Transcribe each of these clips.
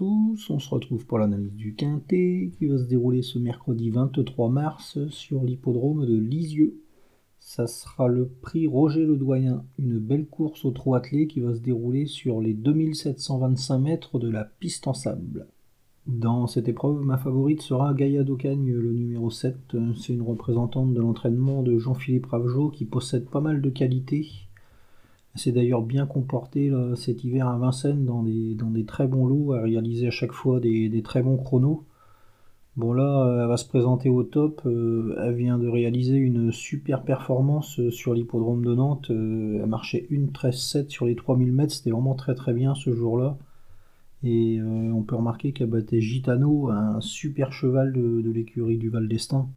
on se retrouve pour l'analyse du Quintet qui va se dérouler ce mercredi 23 mars sur l'hippodrome de Lisieux. Ça sera le prix Roger Le Doyen, une belle course au trot attelé qui va se dérouler sur les 2725 mètres de la piste en sable. Dans cette épreuve, ma favorite sera Gaïa d'Ocagne, le numéro 7. C'est une représentante de l'entraînement de Jean-Philippe Ravgeot qui possède pas mal de qualités. S'est d'ailleurs bien comportée cet hiver à Vincennes dans des, très bons lots, à réaliser à chaque fois des, très bons chronos. Bon là, euh, elle va se présenter au top. Euh, elle vient de réaliser une super performance euh, sur l'hippodrome de Nantes. elle marchait une 13-7 sur les 3000 mètres. C'était vraiment très très bien ce jour-là. Et on peut remarquer qu'elle battait Gitano, un super cheval de, l'écurie du Val d'Estaing.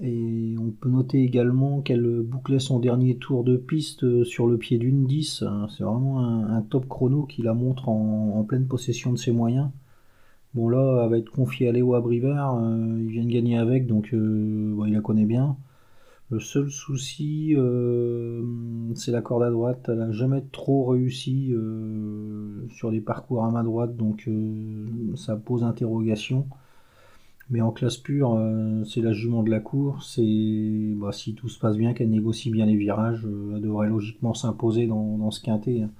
Et on peut noter également qu'elle bouclait son dernier tour de piste sur le pied d'une 10. C'est vraiment un, top chrono qui la montre en pleine possession de ses moyens. Bon là, elle va être confiée à Léo Abrivard, euh, il vient de gagner avec, donc euh, il la connaît bien. Le seul souci, euh, c'est la corde à droite. Elle n'a jamais trop réussi sur des parcours à main droite, donc ça pose interrogation. Mais en classe pure, c'est la jument de la course. Et bah, si tout se passe bien, qu'elle négocie bien les virages, elle devrait logiquement s'imposer dans, ce quintet. Hein.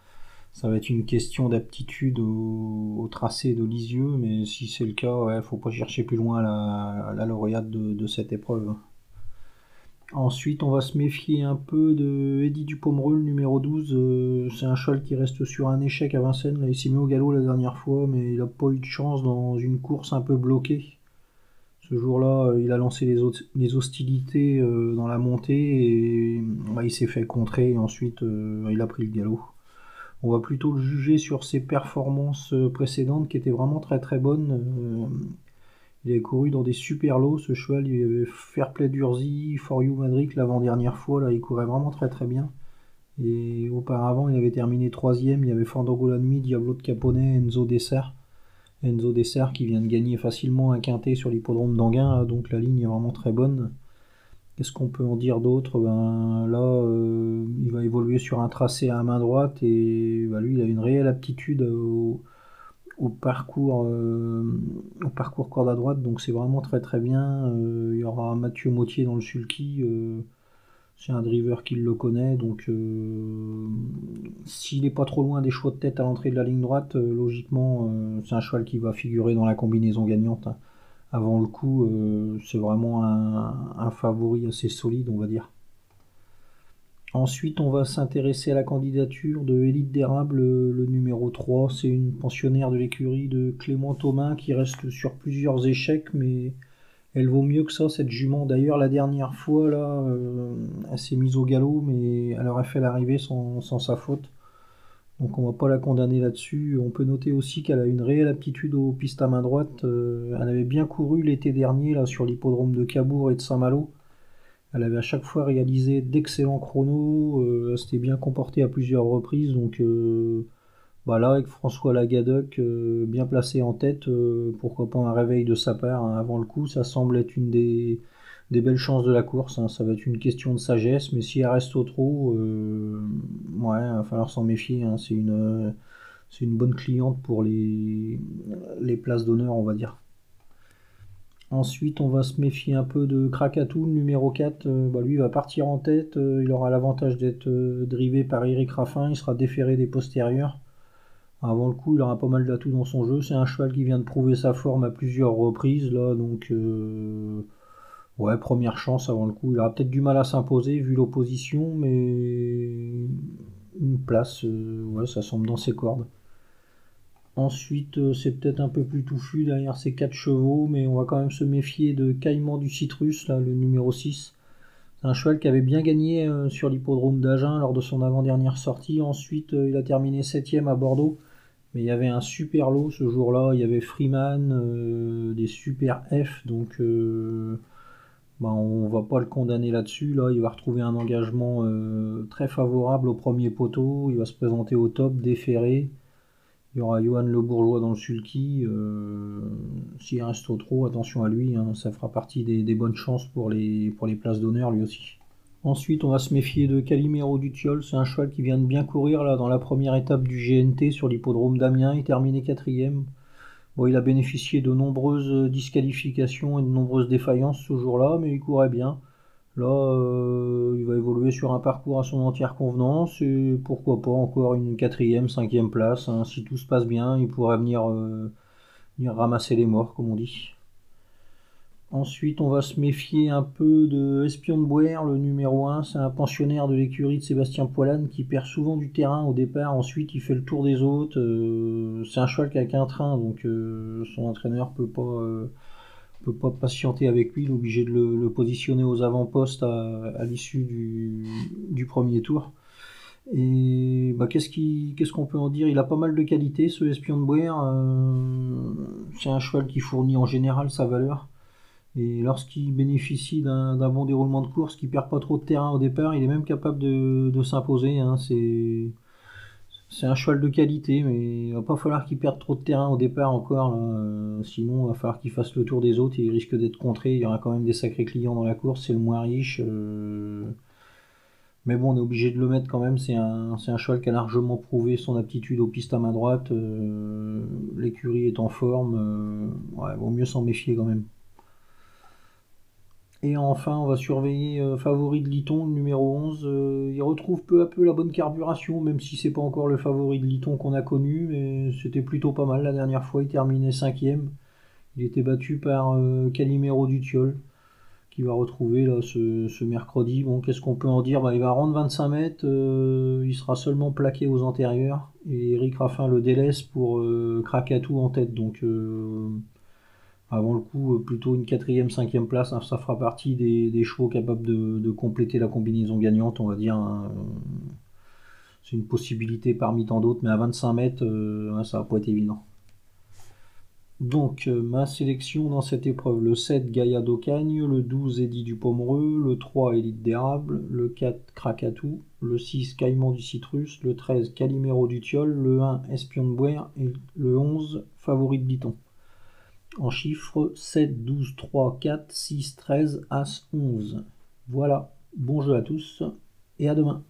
Ça va être une question d'aptitude au, tracé de Lisieux, mais si c'est le cas, il ne faut pas chercher plus loin la, la lauréate de, cette épreuve. Ensuite, on va se méfier un peu de Eddie Dupomereux, numéro 12. Euh, c'est un cheval qui reste sur un échec à Vincennes. il s'est mis au galop la dernière fois, mais il n'a pas eu de chance dans une course un peu bloquée. Ce jour-là, euh, il a lancé les, hostilités euh, dans la montée et bah, il s'est fait contrer. Et ensuite, il a pris le galop. On va plutôt le juger sur ses performances euh, précédentes qui étaient vraiment très très bonnes. Euh, il avait couru dans des super lots, ce cheval. Il avait Fairplay d'Urzi, For You Madrid l'avant-dernière fois. Là, il courait vraiment très très bien. Et auparavant, il avait terminé troisième. Il y avait Fandango la nuit, Diablo de Caponet, Enzo Dessert. Enzo Dessert qui vient de gagner facilement un quintet sur l'hippodrome d'Anguin. Donc la ligne est vraiment très bonne. Qu'est-ce qu'on peut en dire d'autre? Ben, Là, euh, il va évoluer sur un tracé à main droite et ben, lui, il a une réelle aptitude au, parcours, euh, au parcours corde à droite, donc c'est vraiment très très bien. Euh, il y aura Mathieu Mautier dans le sulky. C'est un driver qui le connaît, donc s'il n'est pas trop loin des choix de tête à l'entrée de la ligne droite, logiquement, c'est un cheval qui va figurer dans la combinaison gagnante. Hein avant le coup, euh, c'est vraiment un, favori assez solide, on va dire. Ensuite, on va s'intéresser à la candidature de Élite d'érable, le, numéro 3. C'est une pensionnaire de l'écurie de Clément Thomas qui reste sur plusieurs échecs, mais elle vaut mieux que ça, cette jument. D'ailleurs, la dernière fois, là, euh, elle s'est mise au galop, mais elle aurait fait l'arrivée sans, sa faute. Donc on va pas la condamner là-dessus. On peut noter aussi qu'elle a une réelle aptitude aux pistes à main droite. Euh, elle avait bien couru l'été dernier là sur l'hippodrome de Cabourg et de Saint-Malo. Elle avait à chaque fois réalisé d'excellents chronos. Euh, elle s'était bien comportée à plusieurs reprises. Donc bah là avec François Lagadec bien placé en tête, pourquoi pas un réveil de sa part hein, avant le coup. Ça semble être une des belles chances de la course. Hein. Ça va être une question de sagesse, mais si elle reste au trot, euh, ouais, il va falloir s'en méfier. Hein. C'est une, bonne cliente pour les, places d'honneur, on va dire. Ensuite, on va se méfier un peu de Krakatou, numéro 4. Euh, bah, lui, il va partir en tête. Euh, il aura l'avantage d'être drivé par Eric Raffin. Il sera déféré des postérieurs. Avant le coup, il aura pas mal d'atouts dans son jeu. C'est un cheval qui vient de prouver sa forme à plusieurs reprises. Là, donc, Ouais, première chance avant le coup. Il aura peut-être du mal à s'imposer vu l'opposition, mais une place, euh, ouais, ça semble dans ses cordes. Ensuite, euh, c'est peut-être un peu plus touffu derrière ces 4 chevaux, mais on va quand même se méfier de Caïman du Citrus, là, le numéro 6. Un cheval qui avait bien gagné euh, sur l'hippodrome d'Agen lors de son avant-dernière sortie. Ensuite, il a terminé 7ème à Bordeaux. Mais il y avait un super lot ce jour-là. Il y avait Freeman, des super F, donc ben, on va pas le condamner là-dessus. Là, il va retrouver un engagement euh, très favorable au premier poteau. Il va se présenter au top, déféré. Il y aura Johan Le Bourgeois dans le sulky. Euh, s'il reste trop, attention à lui. Hein. ça fera partie des, bonnes chances pour les, places d'honneur lui aussi. Ensuite, on va se méfier de Calimero du Tiol. C'est un cheval qui vient de bien courir dans la première étape du GNT sur l'hippodrome d'Amiens. Il terminé quatrième. Il a bénéficié de nombreuses disqualifications et de nombreuses défaillances ce jour-là, mais il courait bien. Là, euh, il va évoluer sur un parcours à son entière convenance et pourquoi pas encore une quatrième, cinquième place. Hein. Si tout se passe bien, il pourrait venir, euh, venir ramasser les morts, comme on dit. Ensuite, on va se méfier un peu de Espion de Boer, le numéro 1. C'est un pensionnaire de l'écurie de Sébastien Poilane qui perd souvent du terrain au départ. Ensuite, il fait le tour des autres. Euh, c'est un cheval qui a qu'un train, donc son entraîneur peut pas peut pas patienter avec lui, il est obligé de le, positionner aux avant-postes à, l'issue du, premier tour. Et bah, qu'est-ce qu'on peut en dire? Il a pas mal de qualités, ce espion de Boer. Euh, c'est un cheval qui fournit en général sa valeur. Et lorsqu'il bénéficie d'un bon déroulement de course, qui perd pas trop de terrain au départ, il est même capable de, s'imposer. Hein. C'est c'est un cheval de qualité, mais il va pas falloir qu'il perde trop de terrain au départ encore. Euh, sinon, il va falloir qu'il fasse le tour des autres et il risque d'être contré. Il y aura quand même des sacrés clients dans la course, c'est le moins riche. Euh. Mais bon, on est obligé de le mettre quand même. C'est un, un, cheval qui a largement prouvé son aptitude aux pistes à main droite. Euh, l'écurie est en forme. Ouais, vaut mieux s'en méfier quand même. Et enfin, on va surveiller euh, favori de Liton, numéro 11. Euh, il retrouve peu à peu la bonne carburation, même si c'est pas encore le favori de Liton qu'on a connu, mais c'était plutôt pas mal. La dernière fois, il terminait 5 Il était battu par euh, Calimero Dutiol, qui va retrouver là, ce, mercredi. Bon, qu'est-ce qu'on peut en dire? Bah, Il va rendre 25 mètres, il sera seulement plaqué aux antérieurs, et Eric Raffin le délaisse pour Krakatou en tête. Donc avant le coup, euh, plutôt une quatrième, cinquième place, hein, ça fera partie des, chevaux capables de, compléter la combinaison gagnante, on va dire. Hein. C'est une possibilité parmi tant d'autres, mais à 25 mètres, euh, ça va pas être évident. Donc, euh, ma sélection dans cette épreuve, le 7 Gaïa d'Ocagne, le 12 Eddy du Pomereux, le 3 Élite d'érable, le 4 Krakatou, le 6 Caïman du Citrus, le 13 Calimero du Tiol, le 1 Espion de Boer et le 11 Favori de Biton en chiffres 7, 12, 3, 4, 6, 13, As, 11. Voilà, bon jeu à tous et à demain.